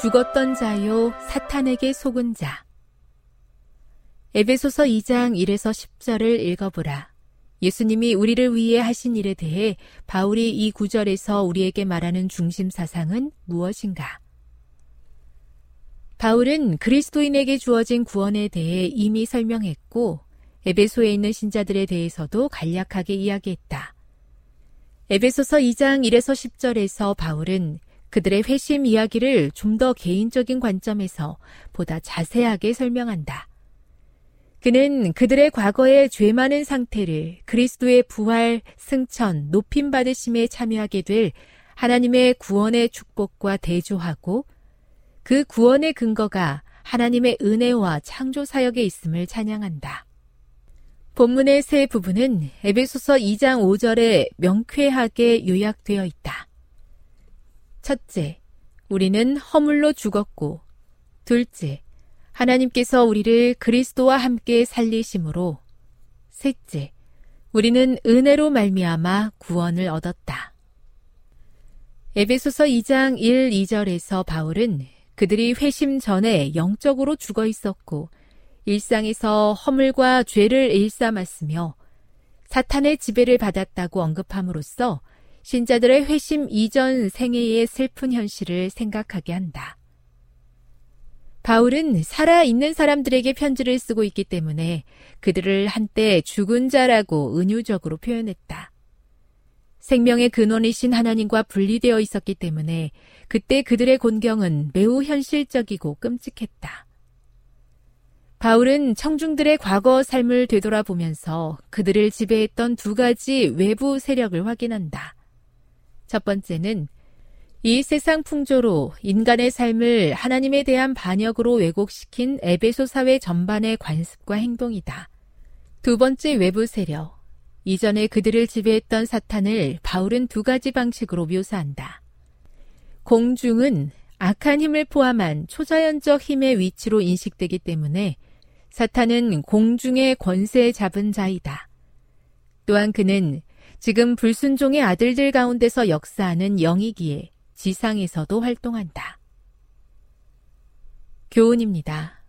죽었던 자요 사탄에게 속은 자. 에베소서 2장 1에서 10절을 읽어보라. 예수님이 우리를 위해 하신 일에 대해 바울이 이 구절에서 우리에게 말하는 중심 사상은 무엇인가? 바울은 그리스도인에게 주어진 구원에 대해 이미 설명했고 에베소에 있는 신자들에 대해서도 간략하게 이야기했다. 에베소서 2장 1에서 10절에서 바울은 그들의 회심 이야기를 좀 더 개인적인 관점에서 보다 자세하게 설명한다. 그는 그들의 과거의 죄 많은 상태를 그리스도의 부활, 승천, 높임 받으심에 참여하게 될 하나님의 구원의 축복과 대조하고 그 구원의 근거가 하나님의 은혜와 창조 사역에 있음을 찬양한다. 본문의 세 부분은 에베소서 2장 5절에 명쾌하게 요약되어 있다. 첫째, 우리는 허물로 죽었고, 둘째, 하나님께서 우리를 그리스도와 함께 살리심으로, 셋째, 우리는 은혜로 말미암아 구원을 얻었다. 에베소서 2장 1, 2절에서 바울은 그들이 회심 전에 영적으로 죽어 있었고 일상에서 허물과 죄를 일삼았으며 사탄의 지배를 받았다고 언급함으로써 신자들의 회심 이전 생애의 슬픈 현실을 생각하게 한다. 바울은 살아있는 사람들에게 편지를 쓰고 있기 때문에 그들을 한때 죽은 자라고 은유적으로 표현했다. 생명의 근원이신 하나님과 분리되어 있었기 때문에 그때 그들의 곤경은 매우 현실적이고 끔찍했다. 바울은 청중들의 과거 삶을 되돌아보면서 그들을 지배했던 두 가지 외부 세력을 확인한다. 첫 번째는 이 세상 풍조로 인간의 삶을 하나님에 대한 반역으로 왜곡시킨 에베소 사회 전반의 관습과 행동이다. 두 번째 외부 세력. 이전에 그들을 지배했던 사탄을 바울은 두 가지 방식으로 묘사한다. 공중은 악한 힘을 포함한 초자연적 힘의 위치로 인식되기 때문에 사탄은 공중의 권세 잡은 자이다. 또한 그는 지금 불순종의 아들들 가운데서 역사하는 영이기에 지상에서도 활동한다. 교훈입니다.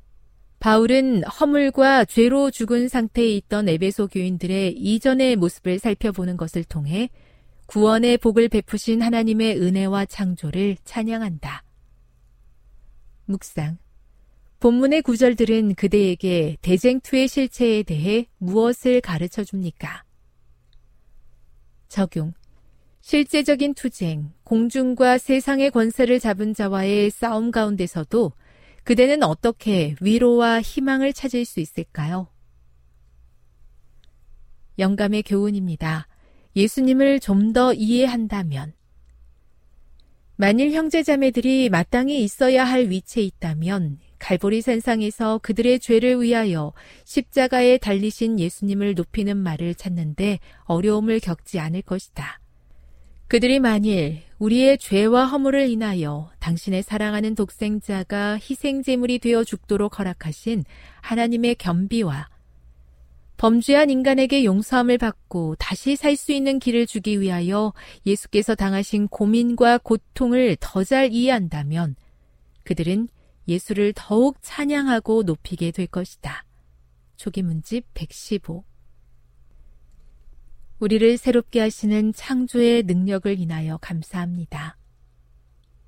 바울은 허물과 죄로 죽은 상태에 있던 에베소 교인들의 이전의 모습을 살펴보는 것을 통해 구원의 복을 베푸신 하나님의 은혜와 창조를 찬양한다. 묵상. 본문의 구절들은 그대에게 대쟁투의 실체에 대해 무엇을 가르쳐 줍니까? 적용. 실제적인 투쟁, 공중과 세상의 권세를 잡은 자와의 싸움 가운데서도 그대는 어떻게 위로와 희망을 찾을 수 있을까요? 영감의 교훈입니다. 예수님을 좀 더 이해한다면, 만일 형제자매들이 마땅히 있어야 할 위치에 있다면 갈보리 산상에서 그들의 죄를 위하여 십자가에 달리신 예수님을 높이는 말을 찾는데 어려움을 겪지 않을 것이다. 그들이 만일 우리의 죄와 허물을 인하여 당신의 사랑하는 독생자가 희생제물이 되어 죽도록 허락하신 하나님의 겸비와 범죄한 인간에게 용서함을 받고 다시 살 수 있는 길을 주기 위하여 예수께서 당하신 고민과 고통을 더 잘 이해한다면 그들은 예수를 더욱 찬양하고 높이게 될 것이다. 초기 문집 115 우리를 새롭게 하시는 창조의 능력을 인하여 감사합니다.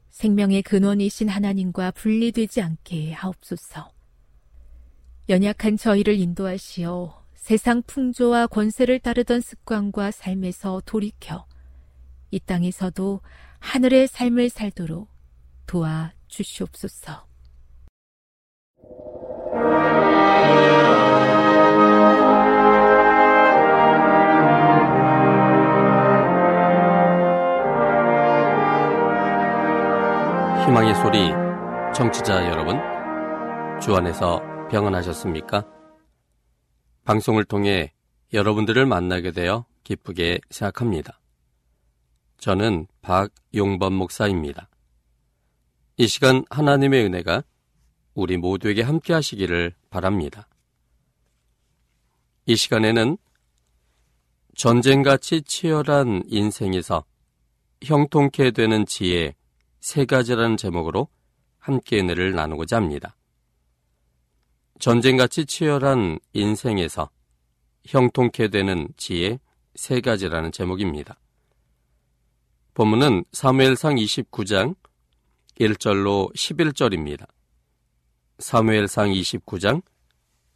생명의 근원이신 하나님과 분리되지 않게 하옵소서. 연약한 저희를 인도하시어 세상 풍조와 권세를 따르던 습관과 삶에서 돌이켜 이 땅에서도 하늘의 삶을 살도록 도와 주시옵소서. 희망의 소리 청취자 여러분 주 안에서 평안하셨습니까? 방송을 통해 여러분들을 만나게 되어 기쁘게 생각합니다. 저는 박용범 목사입니다. 이 시간 하나님의 은혜가 우리 모두에게 함께 하시기를 바랍니다. 이 시간에는 전쟁같이 치열한 인생에서 형통케 되는 지혜 세 가지라는 제목으로 함께 은혜를 나누고자 합니다. 전쟁같이 치열한 인생에서 형통케 되는 지혜 세 가지라는 제목입니다. 본문은 사무엘상 29장 1절로 11절입니다. 사무엘상 29장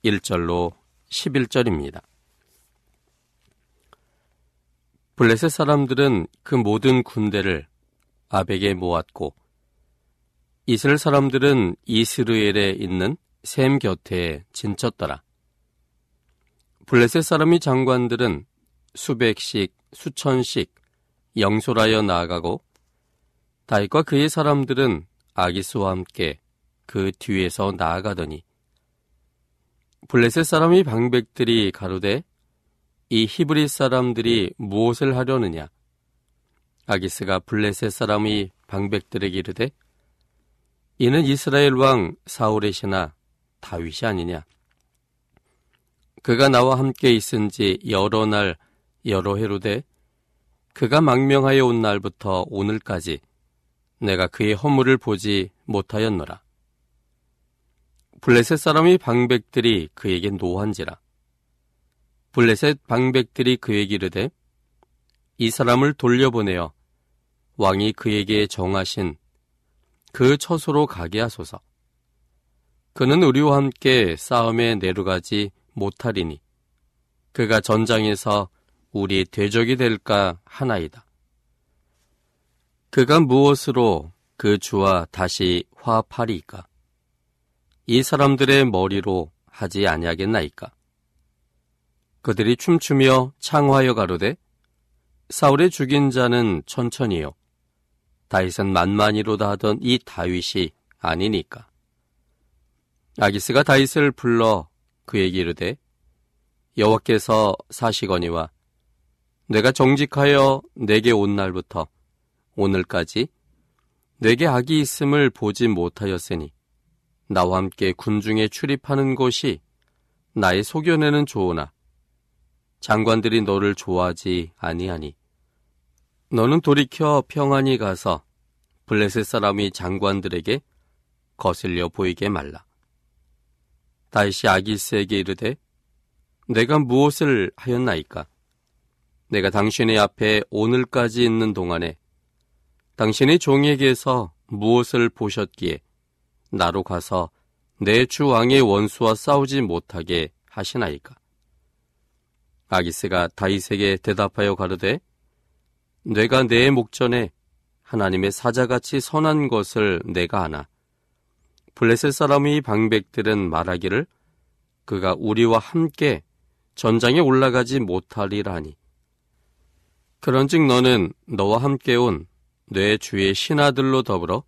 1절로 11절입니다. 블레셋 사람들은 그 모든 군대를 아벡에 모았고 이스라엘 사람들은 이스르엘에 있는 샘 곁에 진쳤더라. 블레셋 사람이 장관들은 수백씩 수천씩 영솔하여 나아가고 다윗과 그의 사람들은 아기스와 함께 그 뒤에서 나아가더니 블레셋 사람이 방백들이 가로되 이 히브리 사람들이 무엇을 하려느냐 아기스가 블레셋 사람의 방백들에게 이르되 이는 이스라엘 왕 사울의 신하 다윗이 아니냐? 그가 나와 함께 있은 지 여러 날 여러 해로 되 그가 망명하여 온 날부터 오늘까지 내가 그의 허물을 보지 못하였노라. 블레셋 사람의 방백들이 그에게 노한지라. 블레셋 방백들이 그에게 이르되 이 사람을 돌려보내어 왕이 그에게 정하신 그 처소로 가게 하소서. 그는 우리와 함께 싸움에 내려가지 못하리니 그가 전장에서 우리 대적이 될까 하나이다. 그가 무엇으로 그 주와 다시 화합하리이까? 이 사람들의 머리로 하지 아니하겠나이까? 그들이 춤추며 창화여 가로되 사울의 죽인 자는 천천히요. 다윗은 만만히로다 하던 이 다윗이 아니니까. 아기스가 다윗을 불러 그에게 이르되 여호와께서 사시거니와 내가 정직하여 내게 온 날부터 오늘까지 내게 악이 있음을 보지 못하였으니 나와 함께 군중에 출입하는 것이 나의 소견에는 좋으나 장관들이 너를 좋아하지 아니하니 너는 돌이켜 평안히 가서 블레셋 사람이 장관들에게 거슬려 보이게 말라. 다윗이 아기스에게 이르되 내가 무엇을 하였나이까? 내가 당신의 앞에 오늘까지 있는 동안에 당신의 종에게서 무엇을 보셨기에 나로 가서 내 주 왕의 원수와 싸우지 못하게 하시나이까? 아기스가 다윗에게 대답하여 가르되 내가 내 목전에 하나님의 사자같이 선한 것을 내가 아나 블레셋 사람의 방백들은 말하기를 그가 우리와 함께 전장에 올라가지 못하리라니 그런즉 너는 너와 함께 온 내 주의 신하들로 더불어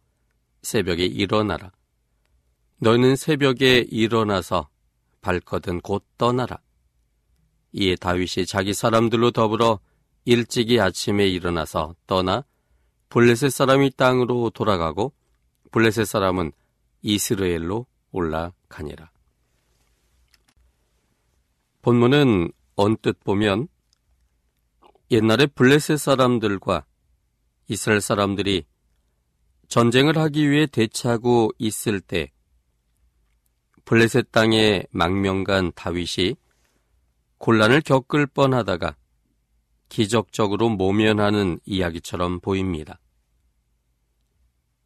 새벽에 일어나라. 너는 새벽에 일어나서 발거든 곧 떠나라. 이에 다윗이 자기 사람들로 더불어 일찍이 아침에 일어나서 떠나 블레셋 사람이 땅으로 돌아가고 블레셋 사람은 이스라엘로 올라가니라. 본문은 언뜻 보면 옛날에 블레셋 사람들과 이스라엘 사람들이 전쟁을 하기 위해 대차고 있을 때 블레셋 땅의 망명간 다윗이 곤란을 겪을 뻔하다가 기적적으로 모면하는 이야기처럼 보입니다.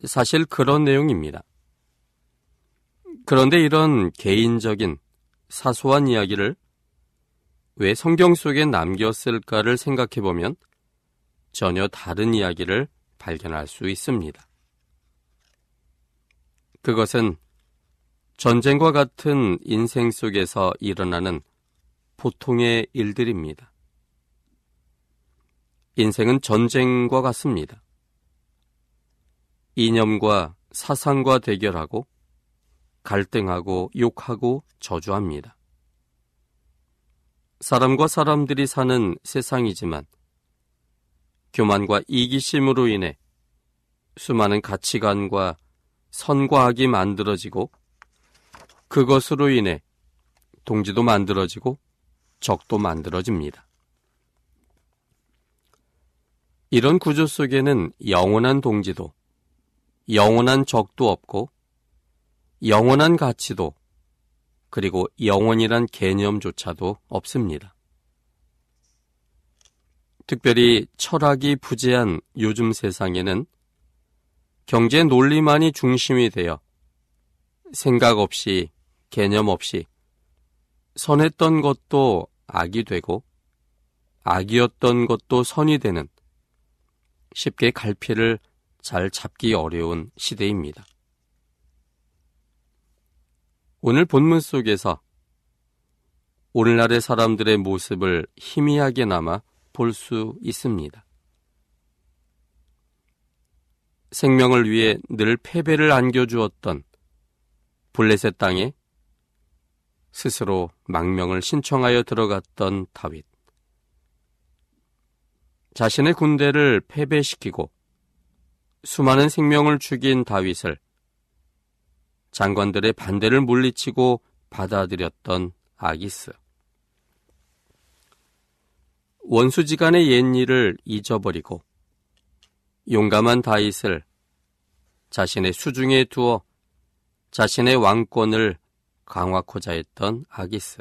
사실 그런 내용입니다. 그런데 이런 개인적인 사소한 이야기를 왜 성경 속에 남겼을까를 생각해 보면 전혀 다른 이야기를 발견할 수 있습니다. 그것은 전쟁과 같은 인생 속에서 일어나는 보통의 일들입니다. 인생은 전쟁과 같습니다. 이념과 사상과 대결하고 갈등하고 욕하고 저주합니다. 사람과 사람들이 사는 세상이지만 교만과 이기심으로 인해 수많은 가치관과 선과 악이 만들어지고 그것으로 인해 동지도 만들어지고 적도 만들어집니다. 이런 구조 속에는 영원한 동지도 영원한 적도 없고 영원한 가치도 그리고 영원이란 개념조차도 없습니다. 특별히 철학이 부재한 요즘 세상에는 경제 논리만이 중심이 되어 생각 없이 개념 없이 선했던 것도 악이 되고 악이었던 것도 선이 되는 쉽게 갈피를 잘 잡기 어려운 시대입니다. 오늘 본문 속에서 오늘날의 사람들의 모습을 희미하게나마 볼수 있습니다. 생명을 위해 늘 패배를 안겨주었던 블레셋 땅에 스스로 망명을 신청하여 들어갔던 다윗. 자신의 군대를 패배시키고 수많은 생명을 죽인 다윗을 장관들의 반대를 물리치고 받아들였던 아기스. 원수지간의 옛일을 잊어버리고 용감한 다윗을 자신의 수중에 두어 자신의 왕권을 강화코자 했던 아기스.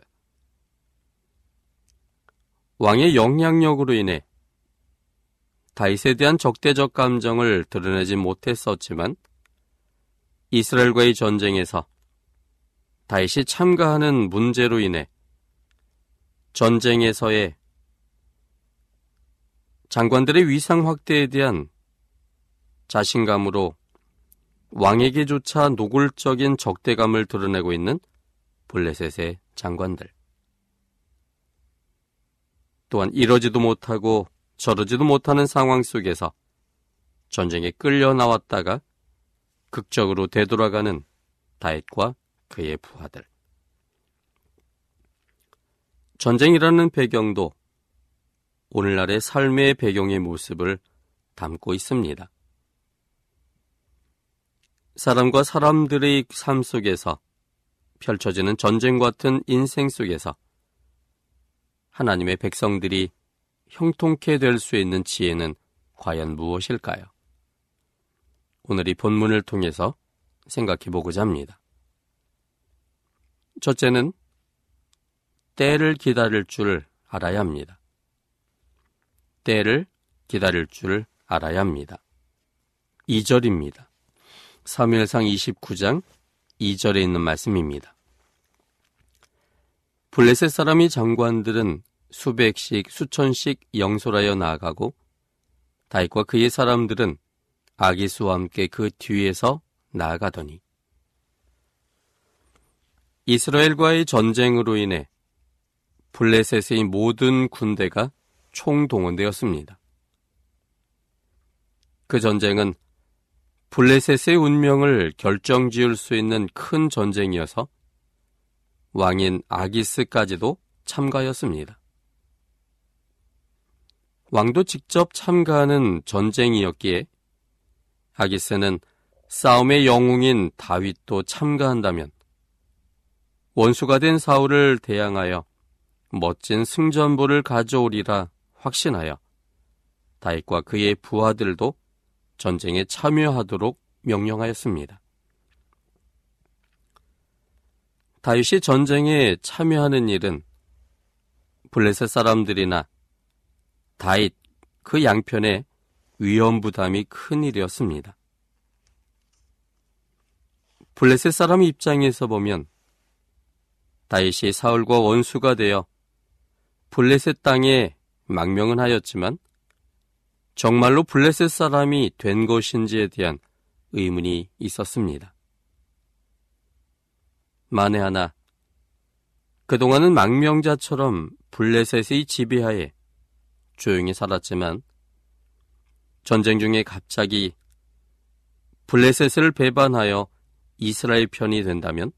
왕의 영향력으로 인해 다윗에 대한 적대적 감정을 드러내지 못했었지만 이스라엘과의 전쟁에서 다윗이 참가하는 문제로 인해 전쟁에서의 장관들의 위상 확대에 대한 자신감으로 왕에게조차 노골적인 적대감을 드러내고 있는 블레셋의 장관들. 또한 이러지도 못하고 저러지도 못하는 상황 속에서 전쟁에 끌려 나왔다가 극적으로 되돌아가는 다윗과 그의 부하들. 전쟁이라는 배경도 오늘날의 삶의 배경의 모습을 담고 있습니다. 사람과 사람들의 삶 속에서 펼쳐지는 전쟁 같은 인생 속에서 하나님의 백성들이 형통케 될 수 있는 지혜는 과연 무엇일까요? 오늘 이 본문을 통해서 생각해 보고자 합니다. 첫째는 때를 기다릴 줄 알아야 합니다. 때를 기다릴 줄 알아야 합니다. 2절입니다. 사무엘상 29장 2절에 있는 말씀입니다. 블레셋 사람이 장관들은 수백씩 수천씩 영솔하여 나아가고 다윗과 그의 사람들은 아기수와 함께 그 뒤에서 나아가더니 이스라엘과의 전쟁으로 인해 블레셋의 모든 군대가 총동원되었습니다. 그 전쟁은 블레셋의 운명을 결정지을 수 있는 큰 전쟁이어서 왕인 아기스까지도 참가였습니다. 왕도 직접 참가하는 전쟁이었기에 아기스는 싸움의 영웅인 다윗도 참가한다면 원수가 된 사울을 대항하여 멋진 승전보를 가져오리라 확신하여 다윗과 그의 부하들도 전쟁에 참여하도록 명령하였습니다. 다윗이 전쟁에 참여하는 일은 블레셋 사람들이나 다윗 그 양편의 위험 부담이 큰 일이었습니다. 블레셋 사람 입장에서 보면 다윗이 사울과 원수가 되어 블레셋 땅에 망명은 하였지만 정말로 블레셋 사람이 된 것인지에 대한 의문이 있었습니다. 만에 하나 그동안은 망명자처럼 블레셋의 지배하에 조용히 살았지만 전쟁 중에 갑자기 블레셋을 배반하여 이스라엘 편이 된다면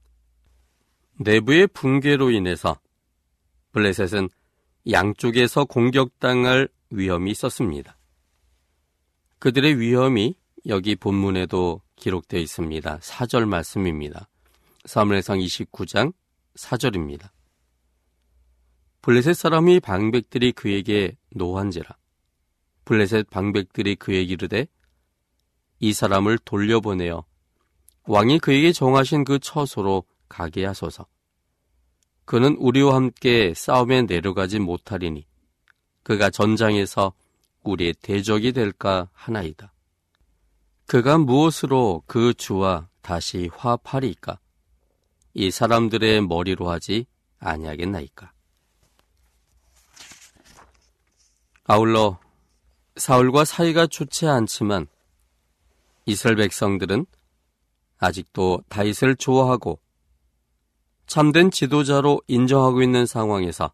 내부의 붕괴로 인해서 블레셋은 양쪽에서 공격당할 위험이 있었습니다. 그들의 위험이 여기 본문에도 기록되어 있습니다. 4절 말씀입니다. 사무엘상 29장 4절입니다. 블레셋 사람이 방백들이 그에게 노한지라. 블레셋 방백들이 그에게 이르되 이 사람을 돌려보내어 왕이 그에게 정하신 그 처소로 가게 하소서. 그는 우리와 함께 싸움에 내려가지 못하리니 그가 전장에서 우리의 대적이 될까 하나이다. 그가 무엇으로 그 주와 다시 화합하리까? 이 사람들의 머리로 하지 아니하겠나이까? 아울러 사울과 사이가 좋지 않지만 이스라엘 백성들은 아직도 다윗을 좋아하고 참된 지도자로 인정하고 있는 상황에서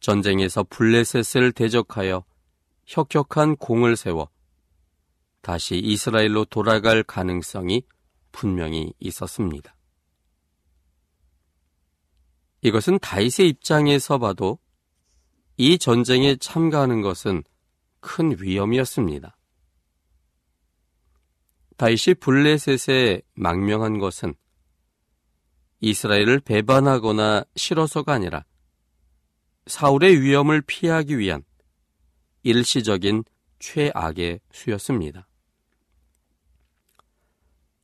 전쟁에서 블레셋을 대적하여 혁혁한 공을 세워 다시 이스라엘로 돌아갈 가능성이 분명히 있었습니다. 이것은 다윗의 입장에서 봐도 이 전쟁에 참가하는 것은 큰 위험이었습니다. 다윗이 블레셋에 망명한 것은 이스라엘을 배반하거나 싫어서가 아니라 사울의 위험을 피하기 위한 일시적인 최악의 수였습니다.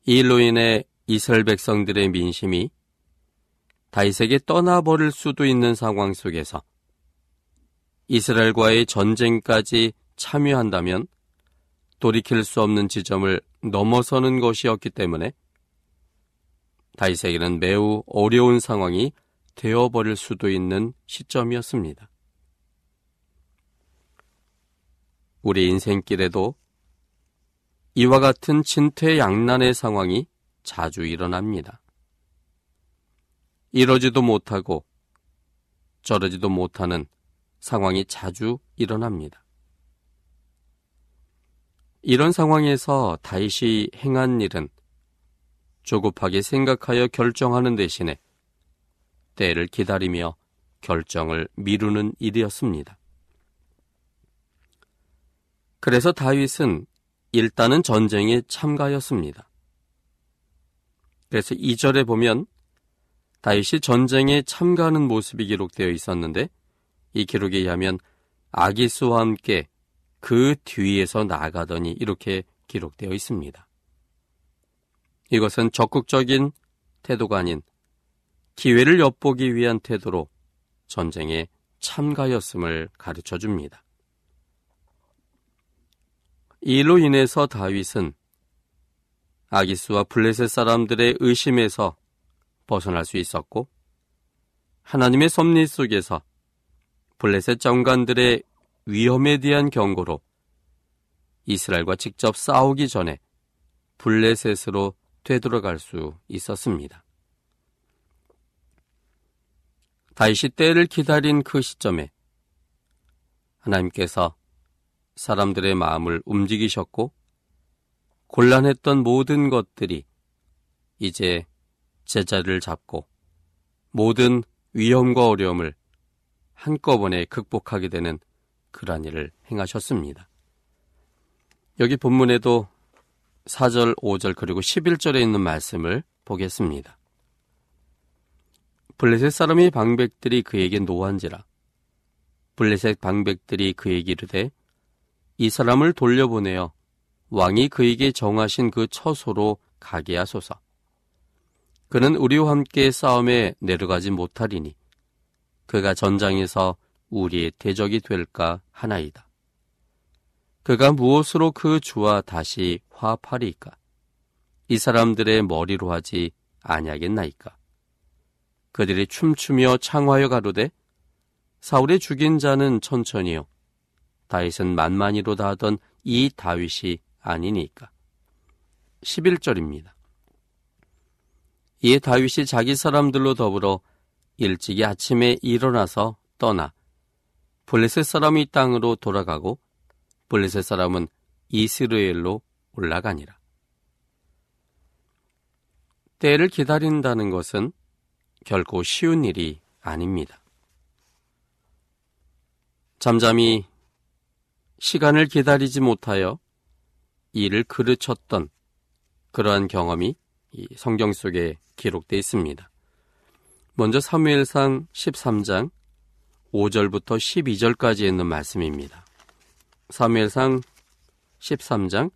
이 일로 인해 이스라엘 백성들의 민심이 다윗에게 떠나버릴 수도 있는 상황 속에서 이스라엘과의 전쟁까지 참여한다면 돌이킬 수 없는 지점을 넘어서는 것이었기 때문에 다윗에게는 매우 어려운 상황이 되어버릴 수도 있는 시점이었습니다. 우리 인생길에도 이와 같은 진퇴양난의 상황이 자주 일어납니다. 이러지도 못하고 저러지도 못하는 상황이 자주 일어납니다. 이런 상황에서 다윗이 행한 일은 조급하게 생각하여 결정하는 대신에 때를 기다리며 결정을 미루는 일이었습니다. 그래서 다윗은 일단은 전쟁에 참가하였습니다. 그래서 2절에 보면 다윗이 전쟁에 참가하는 모습이 기록되어 있었는데 이 기록에 의하면 아기스와 함께 그 뒤에서 나가더니 이렇게 기록되어 있습니다. 이것은 적극적인 태도가 아닌 기회를 엿보기 위한 태도로 전쟁에 참가였음을 가르쳐 줍니다. 이로 인해서 다윗은 아기스와 블레셋 사람들의 의심에서 벗어날 수 있었고 하나님의 섭리 속에서 블레셋 정관들의 위험에 대한 경고로 이스라엘과 직접 싸우기 전에 블레셋으로 되돌아갈 수 있었습니다. 다윗이 때를 기다린 그 시점에 하나님께서 사람들의 마음을 움직이셨고 곤란했던 모든 것들이 이제 제자리를 잡고 모든 위험과 어려움을 한꺼번에 극복하게 되는 그러한 일을 행하셨습니다. 여기 본문에도 4절, 5절 그리고 11절에 있는 말씀을 보겠습니다. 블레셋 사람의 방백들이 그에게 노한지라 블레셋 방백들이 그에게 이르되 이 사람을 돌려보내어 왕이 그에게 정하신 그 처소로 가게 하소서. 그는 우리와 함께 싸움에 내려가지 못하리니 그가 전장에서 우리의 대적이 될까 하나이다. 그가 무엇으로 그 주와 다시 화합하리까? 이 사람들의 머리로 하지 아니하겠나이까? 그들이 춤추며 창하여 가로되 사울의 죽인 자는 천천히요 다윗은 만만히로다 하던 이 다윗이 아니니까. 11절입니다. 이에 다윗이 자기 사람들로 더불어 일찍이 아침에 일어나서 떠나 블레셋 사람이 땅으로 돌아가고 블레셋 사람은 이스르엘로 올라가니라. 때를 기다린다는 것은 결코 쉬운 일이 아닙니다. 잠잠히 시간을 기다리지 못하여 일을 그르쳤던 그러한 경험이 성경 속에 기록되어 있습니다. 먼저 사무엘상 13장 5절부터 12절까지 있는 말씀입니다. 사무엘상 13장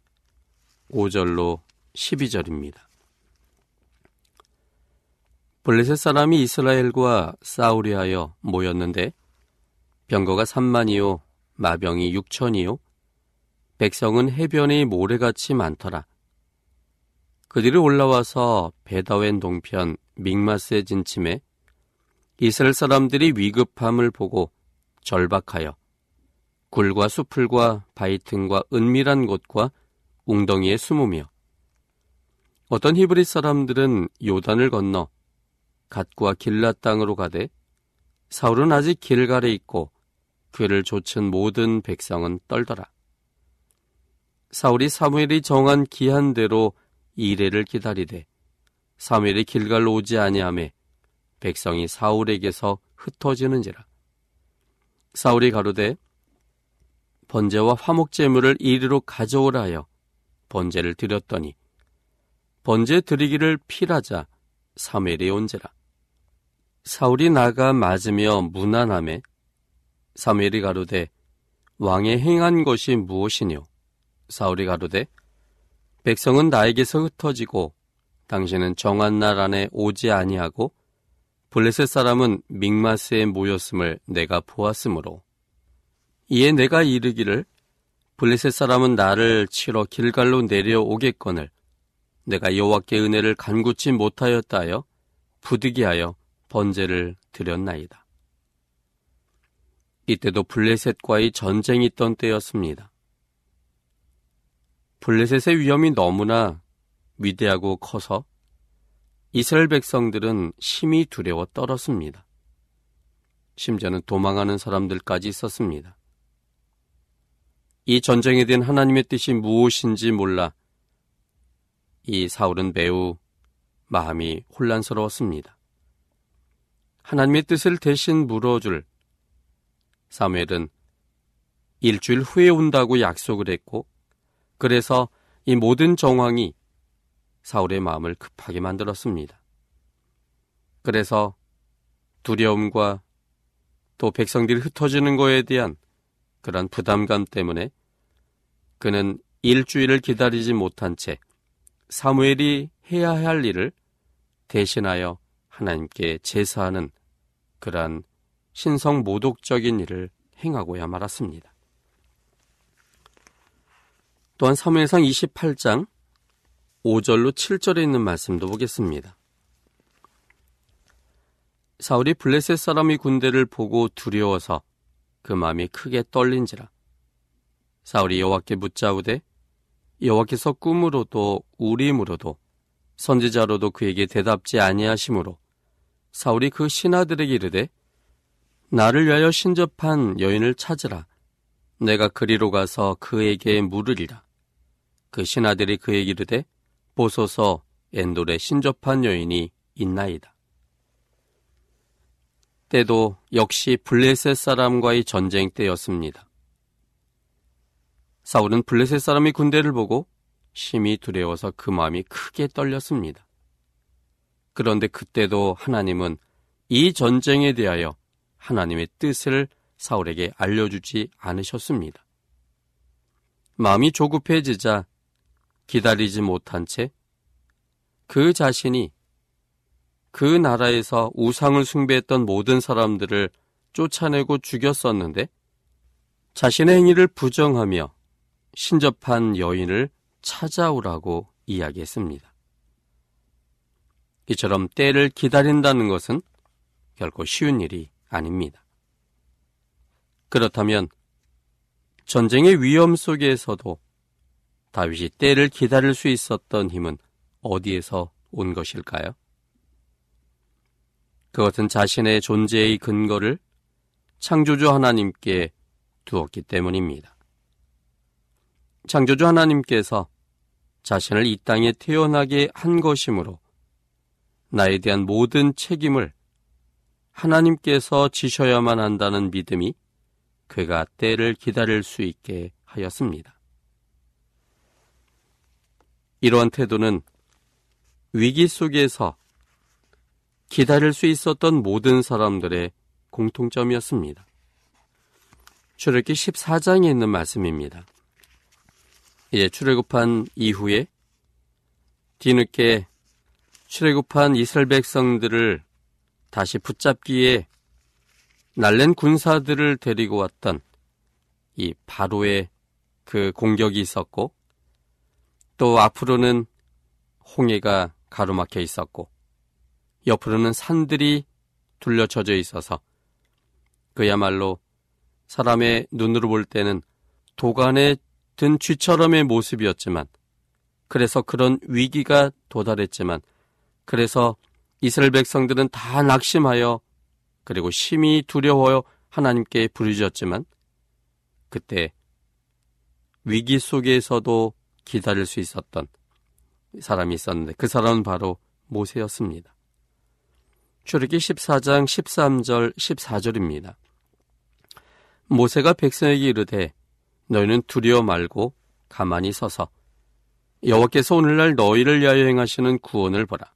5절로 12절입니다. 블레셋 사람이 이스라엘과 싸우려 하여 모였는데 병거가 3만이요 마병이 6천이요 백성은 해변의 모래같이 많더라. 그들이 올라와서 베다웬 동편 믹마스에 진침해 이스라엘 사람들이 위급함을 보고 절박하여 굴과 수풀과 바위 틈과 은밀한 곳과 웅덩이에 숨으며 어떤 히브리 사람들은 요단을 건너 갓과 길라 땅으로 가되 사울은 아직 길갈에 있고 그를 좇은 모든 백성은 떨더라. 사울이 사무엘이 정한 기한대로 이래를 기다리되 사무엘이 길갈로 오지 아니하매 백성이 사울에게서 흩어지는지라. 사울이 가로되 번제와 화목 제물을 이리로 가져오라 하여 번제를 드렸더니 번제 드리기를 필하자 사무엘이 온지라. 사울이 나가 맞으며 무난함에 사무엘이 가로되 왕의 행한 것이 무엇이뇨? 사울이 가로되 백성은 나에게서 흩어지고 당신은 정한 날 안에 오지 아니하고 블레셋 사람은 믹마스에 모였음을 내가 보았으므로 이에 내가 이르기를 블레셋 사람은 나를 치러 길갈로 내려오겠거늘 내가 여호와께 은혜를 간구치 못하였다 하여 부득이하여 번제를 드렸나이다. 이때도 블레셋과의 전쟁이 있던 때였습니다. 블레셋의 위험이 너무나 위대하고 커서 이스라엘 백성들은 심히 두려워 떨었습니다. 심지어는 도망하는 사람들까지 있었습니다. 이 전쟁에 대한 하나님의 뜻이 무엇인지 몰라 이 사울은 매우 마음이 혼란스러웠습니다. 하나님의 뜻을 대신 물어줄 사무엘은 일주일 후에 온다고 약속을 했고 그래서 이 모든 정황이 사울의 마음을 급하게 만들었습니다. 그래서 두려움과 또 백성들이 흩어지는 것에 대한 그런 부담감 때문에 그는 일주일을 기다리지 못한 채 사무엘이 해야 할 일을 대신하여 하나님께 제사하는 그러한 신성 모독적인 일을 행하고야 말았습니다. 또한 사무엘상 28장 5절로 7절에 있는 말씀도 보겠습니다. 사울이 블레셋 사람의 군대를 보고 두려워서 그 마음이 크게 떨린지라. 사울이 여호와께 묻자우되 여호와께서 꿈으로도 우림으로도 선지자로도 그에게 대답지 아니하심으로 사울이 그 신하들에게 이르되 나를 위하여 신접한 여인을 찾으라 내가 그리로 가서 그에게 물으리라 그 신하들이 그에게 이르되 보소서 엔돌에 신접한 여인이 있나이다 때도 역시 블레셋 사람과의 전쟁 때였습니다. 사울은 블레셋 사람의 군대를 보고 심히 두려워서 그 마음이 크게 떨렸습니다. 그런데 그때도 하나님은 이 전쟁에 대하여 하나님의 뜻을 사울에게 알려주지 않으셨습니다. 마음이 조급해지자 기다리지 못한 채 그 자신이 그 나라에서 우상을 숭배했던 모든 사람들을 쫓아내고 죽였었는데 자신의 행위를 부정하며 신접한 여인을 찾아오라고 이야기했습니다. 이처럼 때를 기다린다는 것은 결코 쉬운 일이 아닙니다. 그렇다면 전쟁의 위험 속에서도 다윗이 때를 기다릴 수 있었던 힘은 어디에서 온 것일까요? 그것은 자신의 존재의 근거를 창조주 하나님께 두었기 때문입니다. 창조주 하나님께서 자신을 이 땅에 태어나게 한 것이므로 나에 대한 모든 책임을 하나님께서 지셔야만 한다는 믿음이 그가 때를 기다릴 수 있게 하였습니다. 이러한 태도는 위기 속에서 기다릴 수 있었던 모든 사람들의 공통점이었습니다. 출애굽기 14장에 있는 말씀입니다. 이제 출애굽한 이후에 뒤늦게 출애굽한 이스라엘 백성들을 다시 붙잡기에 날랜 군사들을 데리고 왔던 이 바로의 그 공격이 있었고 또 앞으로는 홍해가 가로막혀 있었고 옆으로는 산들이 둘러쳐져 있어서 그야말로 사람의 눈으로 볼 때는 도간에 든 쥐처럼의 모습이었지만 그래서 그런 위기가 도달했지만 그래서 이스라엘 백성들은 다 낙심하여 그리고 심히 두려워요 하나님께 부르짖었지만 그때 위기 속에서도 기다릴 수 있었던 사람이 있었는데 그 사람은 바로 모세였습니다. 출애기 14장 13절 14절입니다. 모세가 백성에게 이르되 너희는 두려워 말고 가만히 서서 여호와께서 오늘날 너희를 위하여 행하시는 구원을 보라.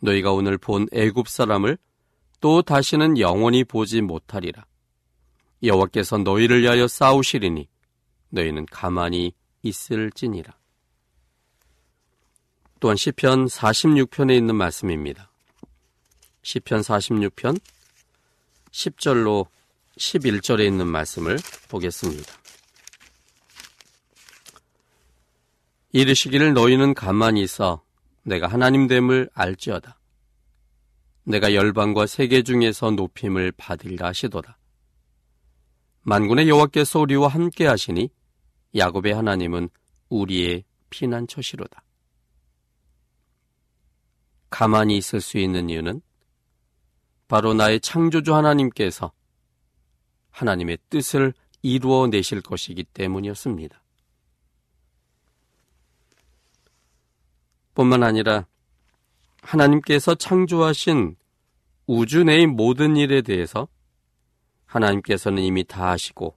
너희가 오늘 본 애굽 사람을 또 다시는 영원히 보지 못하리라. 여호와께서 너희를 위하여 싸우시리니 너희는 가만히 있을지니라. 또한 시편 46편에 있는 말씀입니다. 시편 46편 10절로 11절에 있는 말씀을 보겠습니다. 이르시기를 너희는 가만히 있어 내가 하나님 됨을 알지어다. 내가 열방과 세계 중에서 높임을 받으리라 하시도다. 만군의 여호와께서 우리와 함께 하시니 야곱의 하나님은 우리의 피난처시로다. 가만히 있을 수 있는 이유는 바로 나의 창조주 하나님께서 하나님의 뜻을 이루어 내실 것이기 때문이었습니다. 뿐만 아니라 하나님께서 창조하신 우주 내의 모든 일에 대해서 하나님께서는 이미 다 아시고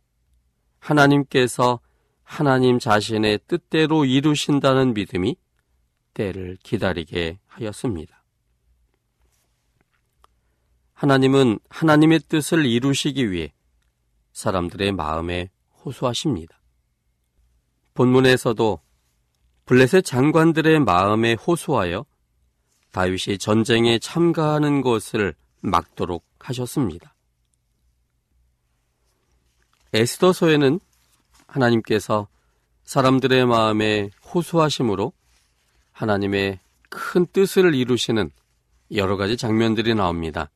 하나님께서 하나님 자신의 뜻대로 이루신다는 믿음이 때를 기다리게 하였습니다. 하나님은 하나님의 뜻을 이루시기 위해 사람들의 마음에 호소하십니다. 본문에서도 블레셋 장관들의 마음에 호소하여 다윗이 전쟁에 참가하는 것을 막도록 하셨습니다. 에스더서에는 하나님께서 사람들의 마음에 호소하심으로 하나님의 큰 뜻을 이루시는 여러 가지 장면들이 나옵니다.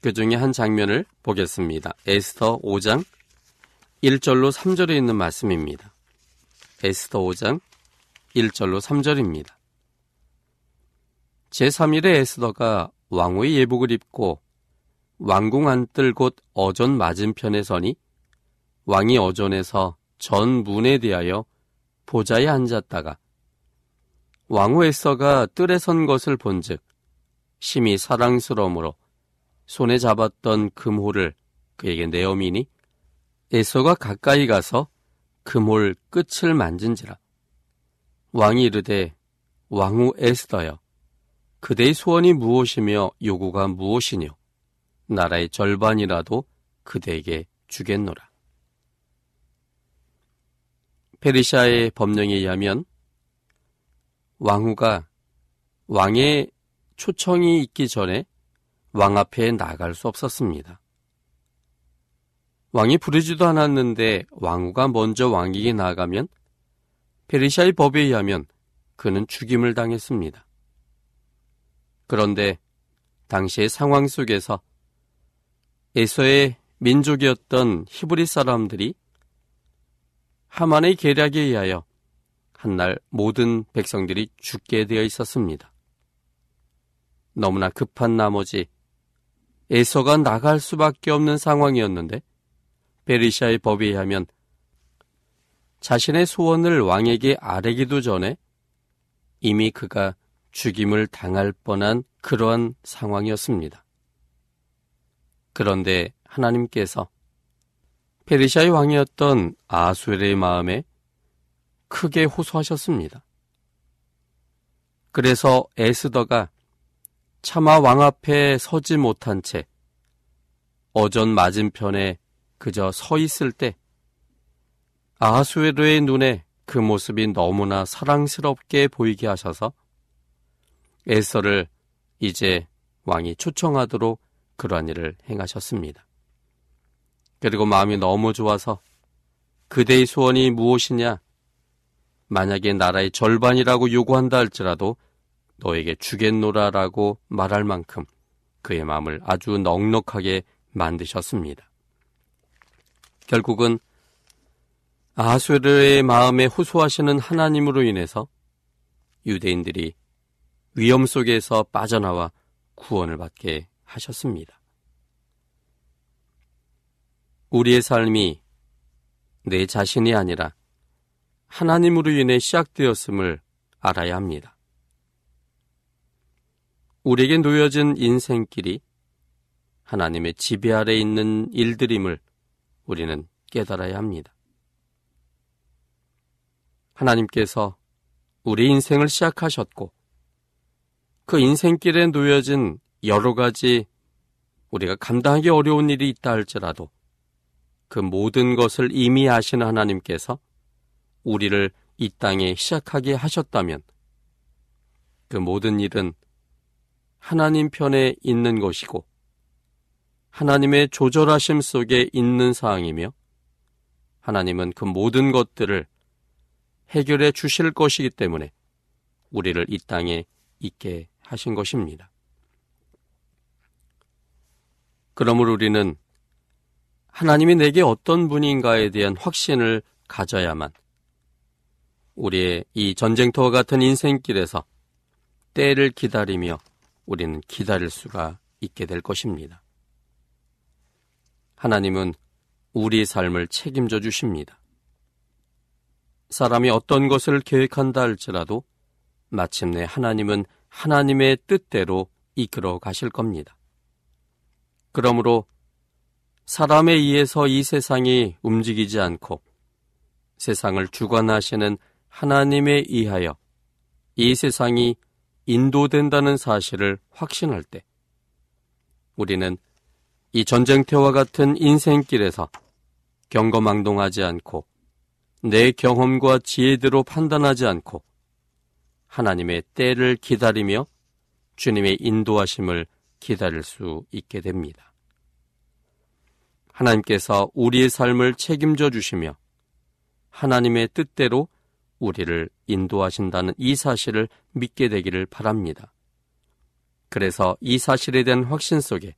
그 중에 한 장면을 보겠습니다. 에스더 5장 1절로 3절에 있는 말씀입니다. 에스더 5장 1절로 3절입니다. 제3일에 에스더가 왕후의 예복을 입고 왕궁 안뜰 곳 어전 맞은편에 서니 왕이 어전에서 전 문에 대하여 보좌에 앉았다가 왕후 에서가 뜰에 선 것을 본즉 심히 사랑스러움으로 손에 잡았던 금홀을 그에게 내어미니 에서가 가까이 가서 금홀 끝을 만진지라. 왕이 이르되 왕후 에스더여 그대의 소원이 무엇이며 요구가 무엇이뇨? 나라의 절반이라도 그대에게 주겠노라 페르시아의 법령에 의하면 왕후가 왕의 초청이 있기 전에 왕 앞에 나갈 수 없었습니다. 왕이 부르지도 않았는데 왕후가 먼저 왕에게 나가면 페르시아의 법에 의하면 그는 죽임을 당했습니다. 그런데 당시의 상황 속에서 에서의 민족이었던 히브리 사람들이 하만의 계략에 의하여 한날 모든 백성들이 죽게 되어 있었습니다. 너무나 급한 나머지 에서가 나갈 수밖에 없는 상황이었는데 베리시아의 법에 의하면 자신의 소원을 왕에게 아뢰기도 전에 이미 그가 죽임을 당할 뻔한 그러한 상황이었습니다. 그런데 하나님께서 페르시아의 왕이었던 아수엘의 마음에 크게 호소하셨습니다. 그래서 에스더가 차마 왕 앞에 서지 못한 채 어전 맞은편에 그저 서 있을 때 아하수에르의 눈에 그 모습이 너무나 사랑스럽게 보이게 하셔서 에서를 이제 왕이 초청하도록 그러한 일을 행하셨습니다. 그리고 마음이 너무 좋아서 그대의 소원이 무엇이냐? 만약에 나라의 절반이라고 요구한다 할지라도 너에게 주겠노라라고 말할 만큼 그의 마음을 아주 넉넉하게 만드셨습니다. 결국은 아하수르의 마음에 호소하시는 하나님으로 인해서 유대인들이 위험 속에서 빠져나와 구원을 받게 하셨습니다. 우리의 삶이 내 자신이 아니라 하나님으로 인해 시작되었음을 알아야 합니다. 우리에게 놓여진 인생길이 하나님의 지배 아래 있는 일들임을 우리는 깨달아야 합니다. 하나님께서 우리 인생을 시작하셨고 그 인생길에 놓여진 여러 가지 우리가 감당하기 어려운 일이 있다 할지라도 그 모든 것을 이미 아시는 하나님께서 우리를 이 땅에 시작하게 하셨다면 그 모든 일은 하나님 편에 있는 것이고 하나님의 조절하심 속에 있는 사항이며 하나님은 그 모든 것들을 해결해 주실 것이기 때문에 우리를 이 땅에 있게 하신 것입니다. 그러므로 우리는 하나님이 내게 어떤 분인가에 대한 확신을 가져야만 우리의 이 전쟁터와 같은 인생길에서 때를 기다리며 우리는 기다릴 수가 있게 될 것입니다. 하나님은 우리 삶을 책임져 주십니다. 사람이 어떤 것을 계획한다 할지라도 마침내 하나님은 하나님의 뜻대로 이끌어 가실 겁니다. 그러므로 사람에 의해서 이 세상이 움직이지 않고 세상을 주관하시는 하나님에 의하여 이 세상이 인도된다는 사실을 확신할 때 우리는 이 전쟁터와 같은 인생길에서 경거망동하지 않고 내 경험과 지혜대로 판단하지 않고 하나님의 때를 기다리며 주님의 인도하심을 기다릴 수 있게 됩니다. 하나님께서 우리의 삶을 책임져 주시며 하나님의 뜻대로 우리를 인도하신다는 이 사실을 믿게 되기를 바랍니다. 그래서 이 사실에 대한 확신 속에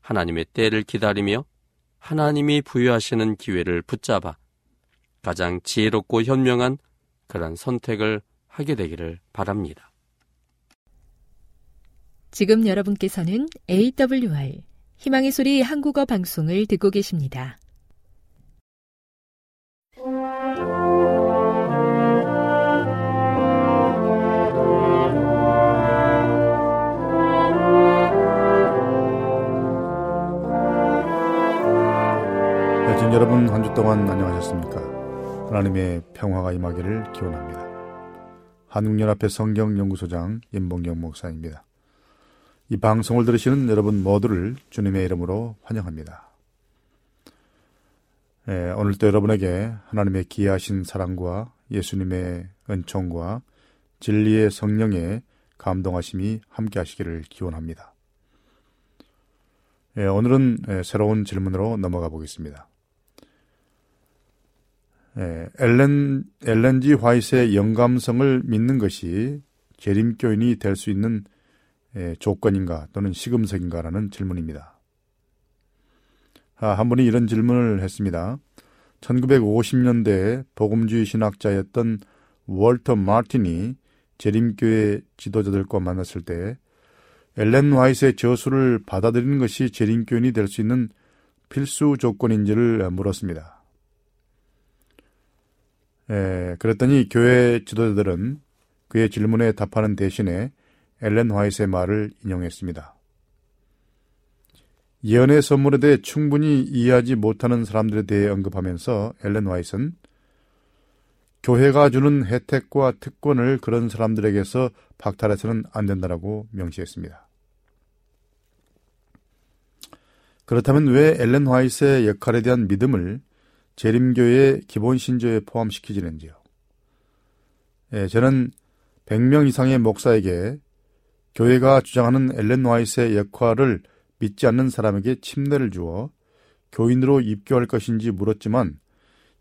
하나님의 때를 기다리며 하나님이 부여하시는 기회를 붙잡아 가장 지혜롭고 현명한 그런 선택을 하게 되기를 바랍니다. 지금 여러분께서는 AWR 희망의 소리 한국어 방송을 듣고 계십니다. 애청 여러분 한 주 동안 안녕하셨습니까? 하나님의 평화가 임하기를 기원합니다. 한국연합회 성경연구소장 임봉영 목사입니다. 이 방송을 들으시는 여러분 모두를 주님의 이름으로 환영합니다. 예, 오늘도 여러분에게 하나님의 기이하신 사랑과 예수님의 은총과 진리의 성령의 감동하심이 함께 하시기를 기원합니다. 예, 오늘은 예, 새로운 질문으로 넘어가 보겠습니다. 예, 엘렌, 엘렌지 화이트의 영감성을 믿는 것이 재림교인이 될 수 있는 예, 조건인가 또는 시금석인가라는 질문입니다. 아, 한 분이 이런 질문을 했습니다. 1950년대 복음주의 신학자였던 월터 마틴이 재림교회 지도자들과 만났을 때 엘렌 화이트의 저수를 받아들이는 것이 재림교인이 될 수 있는 필수 조건인지를 물었습니다. 에, 그랬더니 교회 지도자들은 그의 질문에 답하는 대신에 엘렌 화이트의 말을 인용했습니다. 예언의 선물에 대해 충분히 이해하지 못하는 사람들에 대해 언급하면서 엘렌 화이트는 교회가 주는 혜택과 특권을 그런 사람들에게서 박탈해서는 안 된다라고 명시했습니다. 그렇다면 왜 엘렌 화이트의 역할에 대한 믿음을 재림교의 기본 신조에 포함시키지는지요? 예, 저는 100명 이상의 목사에게 교회가 주장하는 엘렌 화이트의 역할을 믿지 않는 사람에게 침례를 주어 교인으로 입교할 것인지 물었지만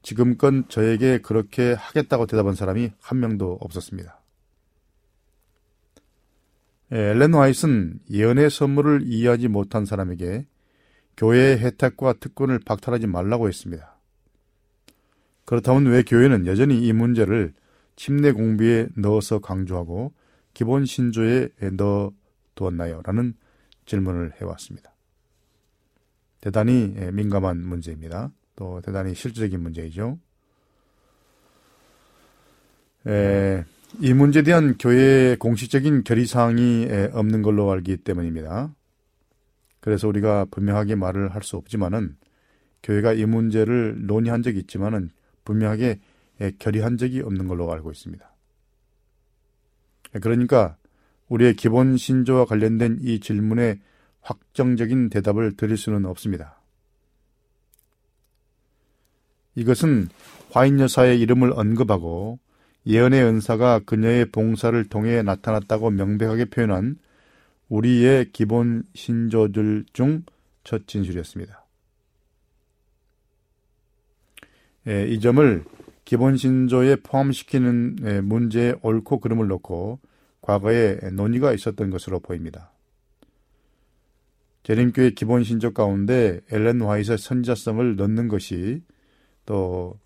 지금껏 저에게 그렇게 하겠다고 대답한 사람이 한 명도 없었습니다. 예, 엘렌 화이트는 예언의 선물을 이해하지 못한 사람에게 교회의 혜택과 특권을 박탈하지 말라고 했습니다. 그렇다면 왜 교회는 여전히 이 문제를 침례 공부에 넣어서 강조하고 기본 신조에 넣어 두었나요? 라는 질문을 해왔습니다. 대단히 민감한 문제입니다. 또 대단히 실질적인 문제이죠. 에, 이 문제에 대한 교회의 공식적인 결의사항이 없는 걸로 알기 때문입니다. 그래서 우리가 분명하게 말을 할 수 없지만은 교회가 이 문제를 논의한 적이 있지만은 분명하게 결의한 적이 없는 걸로 알고 있습니다. 그러니까 우리의 기본 신조와 관련된 이 질문에 확정적인 대답을 드릴 수는 없습니다. 이것은 화인 여사의 이름을 언급하고 예언의 은사가 그녀의 봉사를 통해 나타났다고 명백하게 표현한 우리의 기본 신조들 중 첫 진술이었습니다. 예, 이 점을 기본 신조에 포함시키는 예, 문제의 옳고 그름을 놓고 과거에 논의가 있었던 것으로 보입니다. 재림교회 기본 신조 가운데 엘렌 화이트의 선지자성을 넣는 것이 또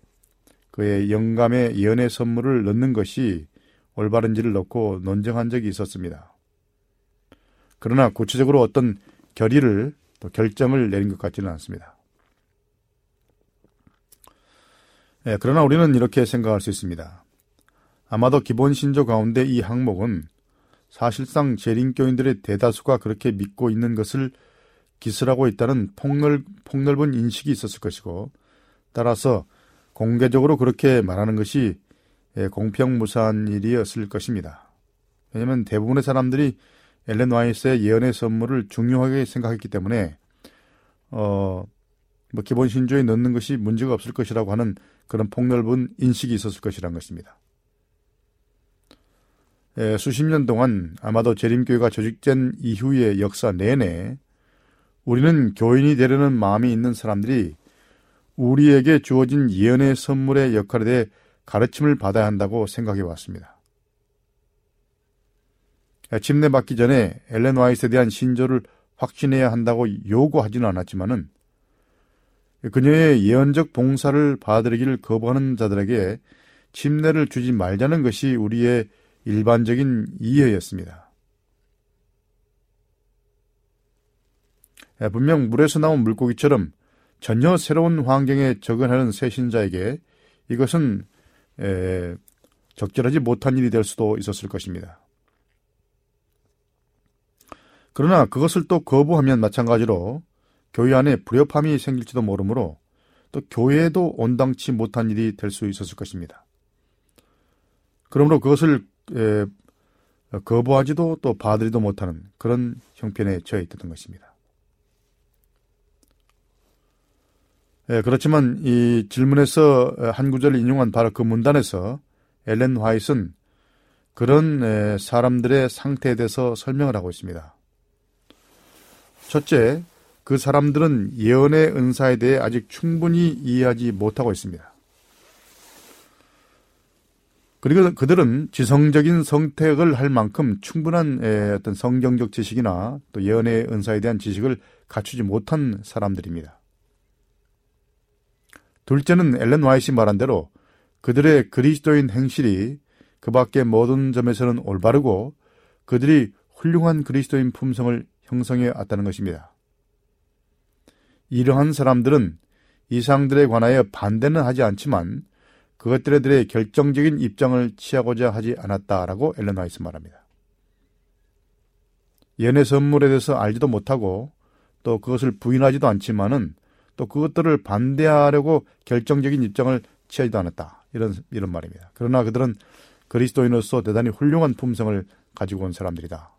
그의 영감의 예언의 선물을 넣는 것이 올바른지를 놓고 논쟁한 적이 있었습니다. 그러나 구체적으로 어떤 결의를 또 결정을 내린 것 같지는 않습니다. 예, 그러나 우리는 이렇게 생각할 수 있습니다. 아마도 기본 신조 가운데 이 항목은 사실상 재림교인들의 대다수가 그렇게 믿고 있는 것을 기술하고 있다는 폭넓, 폭넓은 인식이 있었을 것이고 따라서 공개적으로 그렇게 말하는 것이 예, 공평무사한 일이었을 것입니다. 왜냐하면 대부분의 사람들이 엘렌 와이스의 예언의 선물을 중요하게 생각했기 때문에 어, 뭐 기본 신조에 넣는 것이 문제가 없을 것이라고 하는 그런 폭넓은 인식이 있었을 것이란 것입니다. 수십 년 동안 아마도 재림교회가 조직된 이후의 역사 내내 우리는 교인이 되려는 마음이 있는 사람들이 우리에게 주어진 예언의 선물의 역할에 대해 가르침을 받아야 한다고 생각해 왔습니다. 침례 받기 전에 엘렌 와이스에 대한 신조를 확신해야 한다고 요구하지는 않았지만은 그녀의 예언적 봉사를 받아들이기를 거부하는 자들에게 침례를 주지 말자는 것이 우리의 일반적인 이해였습니다. 분명 물에서 나온 물고기처럼 전혀 새로운 환경에 적응하는 새 신자에게 이것은 적절하지 못한 일이 될 수도 있었을 것입니다. 그러나 그것을 또 거부하면 마찬가지로 교회 안에 불협함이 생길지도 모르므로 또 교회에도 온당치 못한 일이 될 수 있었을 것입니다. 그러므로 그것을 에, 거부하지도 또 받으리도 못하는 그런 형편에 처해 있던 것입니다. 예, 그렇지만 이 질문에서 한 구절을 인용한 바로 그 문단에서 엘렌 화이트는 그런 사람들의 상태에 대해서 설명을 하고 있습니다. 첫째, 그 사람들은 예언의 은사에 대해 아직 충분히 이해하지 못하고 있습니다. 그리고 그들은 지성적인 선택을 할 만큼 충분한 어떤 성경적 지식이나 또 예언의 은사에 대한 지식을 갖추지 못한 사람들입니다. 둘째는 엘렌 와이시 말한 대로 그들의 그리스도인 행실이 그 밖의 모든 점에서는 올바르고 그들이 훌륭한 그리스도인 품성을 형성해 왔다는 것입니다. 이러한 사람들은 이상들에 관하여 반대는 하지 않지만 그것들에 대해 결정적인 입장을 취하고자 하지 않았다라고 엘렌 와이스 말합니다. 연애 선물에 대해서 알지도 못하고 또 그것을 부인하지도 않지만은 또 그것들을 반대하려고 결정적인 입장을 취하지도 않았다. 이런, 이런 말입니다. 그러나 그들은 그리스도인으로서 대단히 훌륭한 품성을 가지고 온 사람들이다.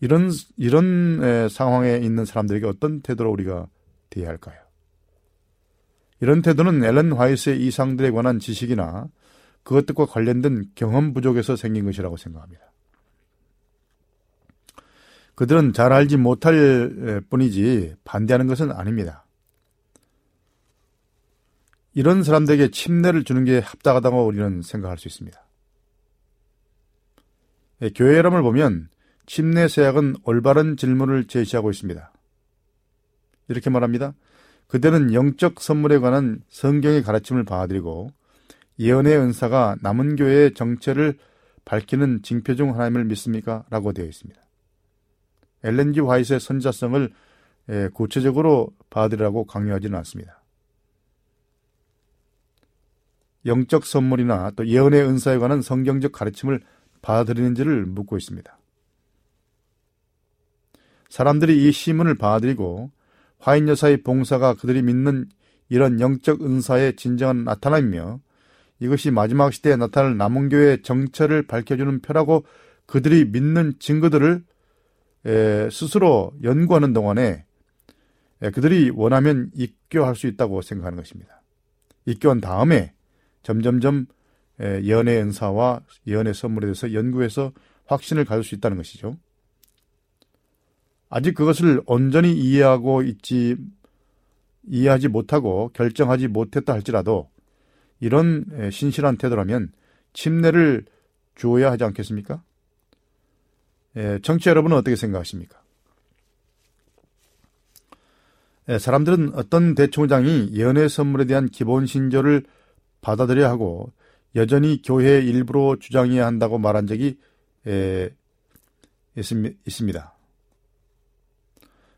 이런 이런 상황에 있는 사람들에게 어떤 태도로 우리가 대해야 할까요? 이런 태도는 앨런 화이트의 이상들에 관한 지식이나 그것들과 관련된 경험 부족에서 생긴 것이라고 생각합니다. 그들은 잘 알지 못할 뿐이지 반대하는 것은 아닙니다. 이런 사람들에게 침례를 주는 게 합당하다고 우리는 생각할 수 있습니다. 교회 여러분을 보면 침례 세약은 올바른 질문을 제시하고 있습니다. 이렇게 말합니다. 그들은 영적 선물에 관한 성경의 가르침을 봐드리고 예언의 은사가 남은 교회의 정체를 밝히는 징표 중 하나임을 믿습니까? 라고 되어 있습니다. 엘렌지 화이트의 선자성을 구체적으로 봐드리라고 강요하지는 않습니다. 영적 선물이나 또 예언의 은사에 관한 성경적 가르침을 받아들이는지를 묻고 있습니다. 사람들이 이 시문을 봐드리고 화인 여사의 봉사가 그들이 믿는 이런 영적 은사의 진정한 나타남이며 이것이 마지막 시대에 나타날 남은교회의 정체를 밝혀주는 표라고 그들이 믿는 증거들을 스스로 연구하는 동안에 그들이 원하면 입교할 수 있다고 생각하는 것입니다. 입교한 다음에 점점점 예언의 은사와 예언의 선물에 대해서 연구해서 확신을 가질 수 있다는 것이죠. 아직 그것을 온전히 이해하고 있지 이해하지 못하고 결정하지 못했다 할지라도 이런 신실한 태도라면 침례를 주어야 하지 않겠습니까? 정치 여러분은 어떻게 생각하십니까? 사람들은 어떤 대총장이 예언의 선물에 대한 기본 신조를 받아들여야 하고 여전히 교회 일부로 주장해야 한다고 말한 적이 있습니다.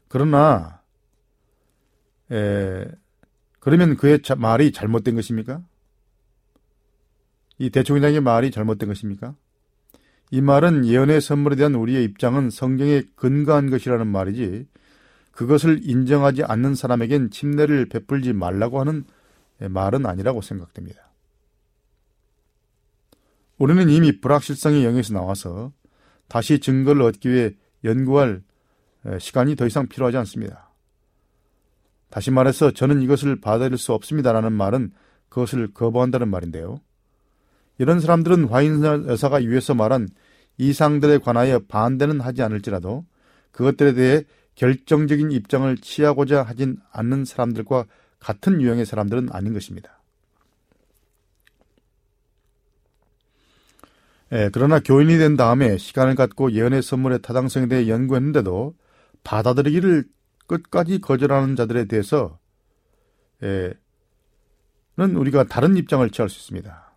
그러나 에, 그러면 그의 자, 말이 잘못된 것입니까? 이 대총장의 말이 잘못된 것입니까? 이 말은 예언의 선물에 대한 우리의 입장은 성경에 근거한 것이라는 말이지 그것을 인정하지 않는 사람에겐 침례를 베풀지 말라고 하는 말은 아니라고 생각됩니다. 우리는 이미 불확실성의 영역에서 나와서 다시 증거를 얻기 위해 연구할 시간이 더 이상 필요하지 않습니다. 다시 말해서 저는 이것을 받아들일 수 없습니다라는 말은 그것을 거부한다는 말인데요. 이런 사람들은 화인 여사가 위에서 말한 이상들에 관하여 반대는 하지 않을지라도 그것들에 대해 결정적인 입장을 취하고자 하진 않는 사람들과 같은 유형의 사람들은 아닌 것입니다. 예, 그러나 교인이 된 다음에 시간을 갖고 예언의 선물의 타당성에 대해 연구했는데도 받아들이기를 끝까지 거절하는 자들에 대해서 예, 는 우리가 다른 입장을 취할 수 있습니다.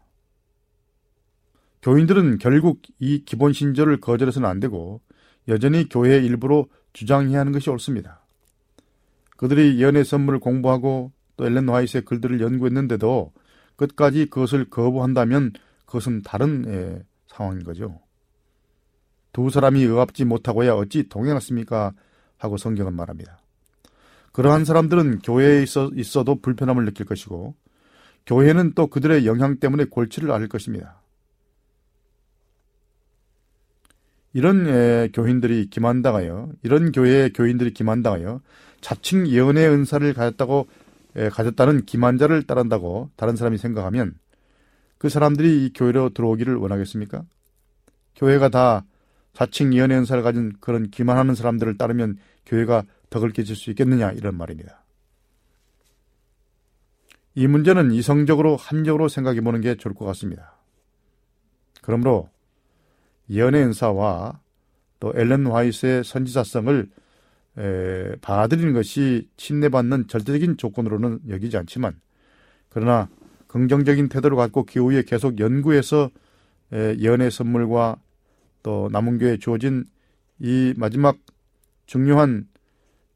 교인들은 결국 이 기본 신조를 거절해서는 안 되고 여전히 교회의 일부로 주장해야 하는 것이 옳습니다. 그들이 예언의 선물을 공부하고 또 엘렌 화이트의 글들을 연구했는데도 끝까지 그것을 거부한다면 그것은 다른 예, 상황인 거죠. 두 사람이 의합지 못하고야 어찌 동행했습니까? 하고 성경은 말합니다. 그러한 사람들은 교회에 있어, 있어도 불편함을 느낄 것이고 교회는 또 그들의 영향 때문에 골치를 앓을 것입니다. 이런 예, 교인들이 기만당하여 이런 교회의 교인들이 기만당하여 자칭 예언의 은사를 가졌다고 예, 가졌다는 기만자를 따른다고 다른 사람이 생각하면 그 사람들이 이 교회로 들어오기를 원하겠습니까? 교회가 다 자칭 예언의 은사를 가진 그런 기만하는 사람들을 따르면 교회가 덕을 깨질 수 있겠느냐 이런 말입니다. 이 문제는 이성적으로 한적으로 생각해 보는 게 좋을 것 같습니다. 그러므로 예언의 은사와 또 엘렌 화이트의 선지자성을 에, 받아들이는 것이 침례받는 절대적인 조건으로는 여기지 않지만 그러나 긍정적인 태도를 갖고 그 후에 계속 연구해서 에, 예언의 선물과 또 남은교에 주어진 이 마지막 중요한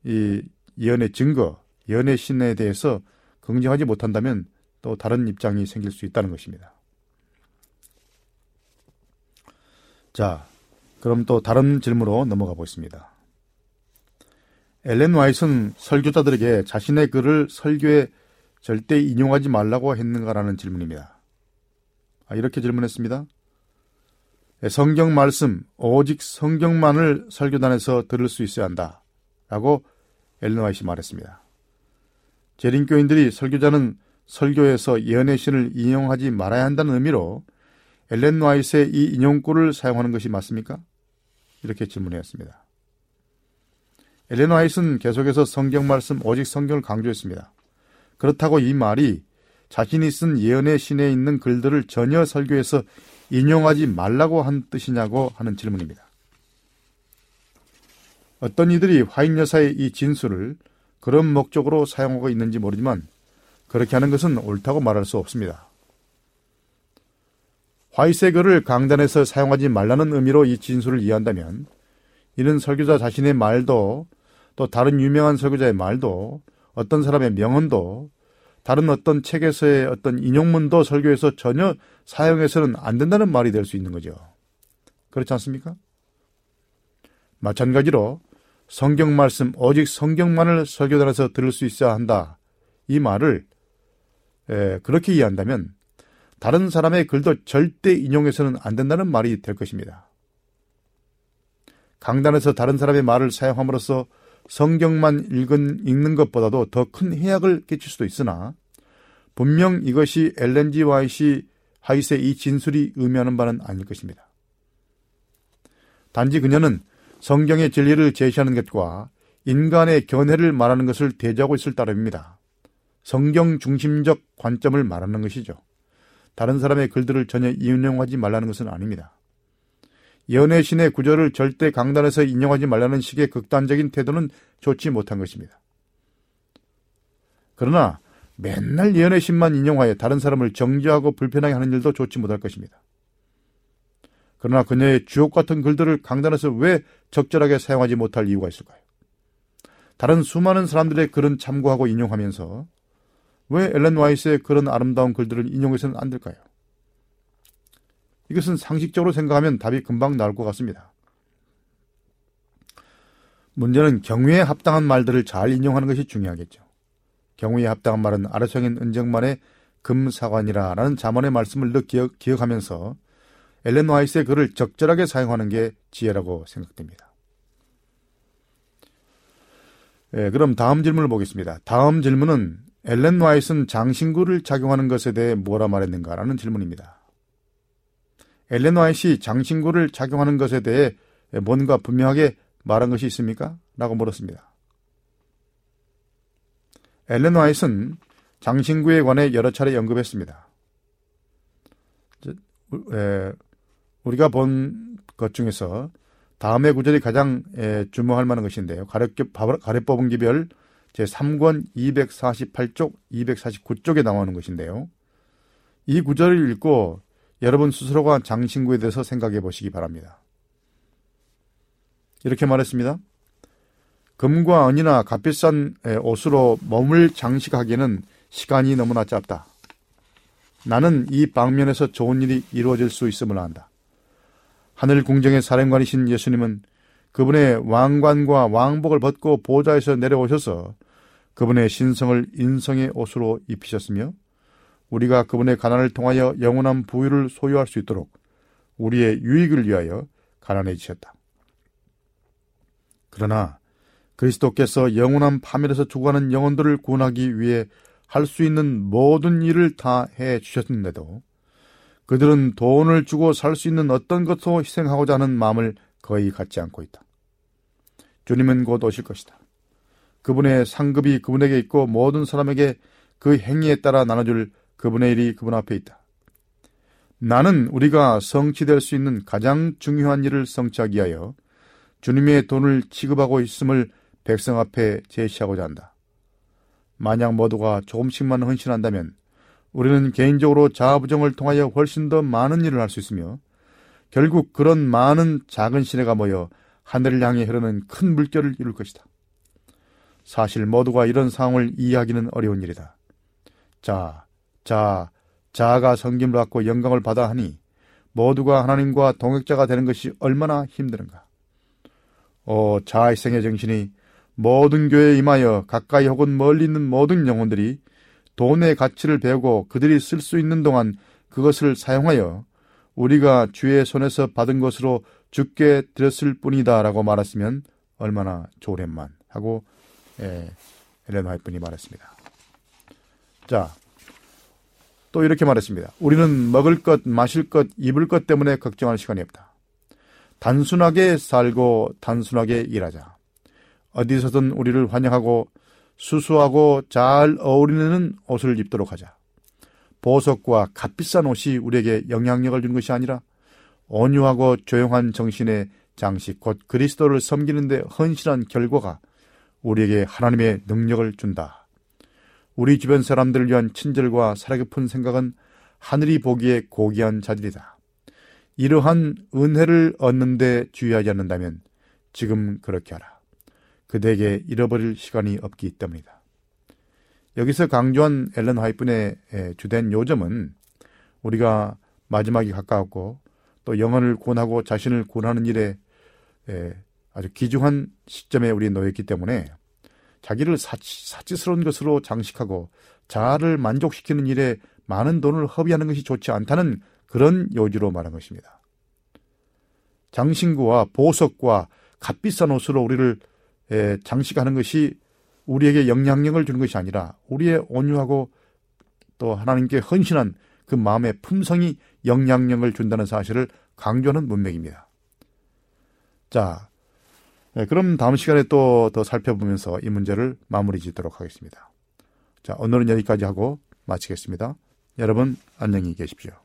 이 예언의 증거, 예언의 신에 대해서 긍정하지 못한다면 또 다른 입장이 생길 수 있다는 것입니다. 자, 그럼 또 다른 질문으로 넘어가 보겠습니다. 엘렌 와이슨 설교자들에게 자신의 글을 설교에 절대 인용하지 말라고 했는가라는 질문입니다. 아, 이렇게 질문했습니다. 성경 말씀, 오직 성경만을 설교단에서 들을 수 있어야 한다. 라고 엘렌 와이시 말했습니다. 재림교인들이 설교자는 설교에서 예언의 신을 인용하지 말아야 한다는 의미로 엘렌 와이스의 이 인용구를 사용하는 것이 맞습니까? 이렇게 질문했습니다. 엘렌 와이스는 계속해서 성경 말씀 오직 성경을 강조했습니다. 그렇다고 이 말이 자신이 쓴 예언의 신에 있는 글들을 전혀 설교에서 인용하지 말라고 한 뜻이냐고 하는 질문입니다. 어떤 이들이 화인 여사의 이 진술을 그런 목적으로 사용하고 있는지 모르지만 그렇게 하는 것은 옳다고 말할 수 없습니다. 화이세 글을 강단에서 사용하지 말라는 의미로 이 진술을 이해한다면 이는 설교자 자신의 말도 또 다른 유명한 설교자의 말도 어떤 사람의 명언도 다른 어떤 책에서의 어떤 인용문도 설교에서 전혀 사용해서는 안 된다는 말이 될 수 있는 거죠. 그렇지 않습니까? 마찬가지로 성경 말씀, 오직 성경만을 설교단에서 들을 수 있어야 한다. 이 말을 에, 그렇게 이해한다면 다른 사람의 글도 절대 인용해서는 안 된다는 말이 될 것입니다. 강단에서 다른 사람의 말을 사용함으로써 성경만 읽은, 읽는 것보다도 더 큰 해악을 끼칠 수도 있으나 분명 이것이 엘렌지 와이시 하이스의 이 진술이 의미하는 바는 아닐 것입니다. 단지 그녀는 성경의 진리를 제시하는 것과 인간의 견해를 말하는 것을 대조하고 있을 따름입니다. 성경 중심적 관점을 말하는 것이죠. 다른 사람의 글들을 전혀 인용하지 말라는 것은 아닙니다. 연애 신의 구절을 절대 강단에서 인용하지 말라는 식의 극단적인 태도는 좋지 못한 것입니다. 그러나 맨날 예언의 신만 인용하여 다른 사람을 정죄하고 불편하게 하는 일도 좋지 못할 것입니다. 그러나 그녀의 주옥 같은 글들을 강단에서 왜 적절하게 사용하지 못할 이유가 있을까요? 다른 수많은 사람들의 글은 참고하고 인용하면서 왜 엘렌 와이스의 그런 아름다운 글들을 인용해서는 안 될까요? 이것은 상식적으로 생각하면 답이 금방 나올 것 같습니다. 문제는 경우에 합당한 말들을 잘 인용하는 것이 중요하겠죠. 경우에 합당한 말은 아르성인 은정만의 금사관이라라는 자문의 말씀을 늘 기억, 기억하면서 엘렌 와이스의 글을 적절하게 사용하는 게 지혜라고 생각됩니다. 예, 그럼 다음 질문을 보겠습니다. 다음 질문은 엘렌 와이스는 장신구를 작용하는 것에 대해 뭐라 말했는가라는 질문입니다. 엘렌 화이트이 장신구를 작용하는 것에 대해 뭔가 분명하게 말한 것이 있습니까? 라고 물었습니다. 엘렌 화이트는 장신구에 관해 여러 차례 언급했습니다. 우리가 본 것 중에서 다음의 구절이 가장 주목할 만한 것인데요. 가래, 가래 뽑은 기별 제3권 248쪽, 249쪽에 나오는 것인데요. 이 구절을 읽고 여러분 스스로가 장신구에 대해서 생각해 보시기 바랍니다. 이렇게 말했습니다. 금과 은이나 값비싼 옷으로 몸을 장식하기에는 시간이 너무나 짧다. 나는 이 방면에서 좋은 일이 이루어질 수 있음을 안다. 하늘 궁정의 사령관이신 예수님은 그분의 왕관과 왕복을 벗고 보좌에서 내려오셔서 그분의 신성을 인성의 옷으로 입히셨으며 우리가 그분의 가난을 통하여 영원한 부유를 소유할 수 있도록 우리의 유익을 위하여 가난해지셨다. 그러나 그리스도께서 영원한 파멸에서 죽어가는 영혼들을 구원하기 위해 할 수 있는 모든 일을 다 해 주셨는데도 그들은 돈을 주고 살 수 있는 어떤 것도 희생하고자 하는 마음을 거의 갖지 않고 있다. 주님은 곧 오실 것이다. 그분의 상급이 그분에게 있고 모든 사람에게 그 행위에 따라 나눠줄 그분의 일이 그분 앞에 있다. 나는 우리가 성취될 수 있는 가장 중요한 일을 성취하기 위하여 주님의 돈을 지급하고 있음을 백성 앞에 제시하고자 한다. 만약 모두가 조금씩만 헌신한다면 우리는 개인적으로 자아부정을 통하여 훨씬 더 많은 일을 할 수 있으며 결국 그런 많은 작은 시내가 모여 하늘을 향해 흐르는 큰 물결을 이룰 것이다. 사실 모두가 이런 상황을 이해하기는 어려운 일이다. 자, 자, 자아가 성김을 갖고 영광을 받아 하니 모두가 하나님과 동역자가 되는 것이 얼마나 힘드는가. 오, 자아희생의 정신이 모든 교회에 임하여 가까이 혹은 멀리 있는 모든 영혼들이 돈의 가치를 배우고 그들이 쓸 수 있는 동안 그것을 사용하여 우리가 주의 손에서 받은 것으로 죽게 드렸을 뿐이다 라고 말했으면 얼마나 좋으련만 하고 예, 엘렌 화이트분이 말했습니다. 자, 또 이렇게 말했습니다. 우리는 먹을 것, 마실 것, 입을 것 때문에 걱정할 시간이 없다. 단순하게 살고 단순하게 일하자. 어디서든 우리를 환영하고 수수하고 잘 어울리는 옷을 입도록 하자. 보석과 값비싼 옷이 우리에게 영향력을 주는 것이 아니라 온유하고 조용한 정신의 장식, 곧 그리스도를 섬기는데 헌신한 결과가 우리에게 하나님의 능력을 준다. 우리 주변 사람들을 위한 친절과 살아깊은 생각은 하늘이 보기에 고귀한 자들이다. 이러한 은혜를 얻는데 주의하지 않는다면 지금 그렇게 하라. 그대에게 잃어버릴 시간이 없기 때문이다. 여기서 강조한 앨런 화이픈의 주된 요점은 우리가 마지막이 가까웠고 또 영혼을 구원하고 자신을 구원하는 일에 아주 귀중한 시점에 우리 놓였기 때문에 자기를 사치, 사치스러운 것으로 장식하고 자아를 만족시키는 일에 많은 돈을 허비하는 것이 좋지 않다는 그런 요지로 말한 것입니다. 장신구와 보석과 값비싼 옷으로 우리를 장식하는 것이 우리에게 영향력을 주는 것이 아니라 우리의 온유하고 또 하나님께 헌신한 그 마음의 품성이 영향력을 준다는 사실을 강조하는 문맥입니다. 자, 네, 그럼 다음 시간에 또 더 살펴보면서 이 문제를 마무리 짓도록 하겠습니다. 자, 오늘은 여기까지 하고 마치겠습니다. 여러분, 안녕히 계십시오.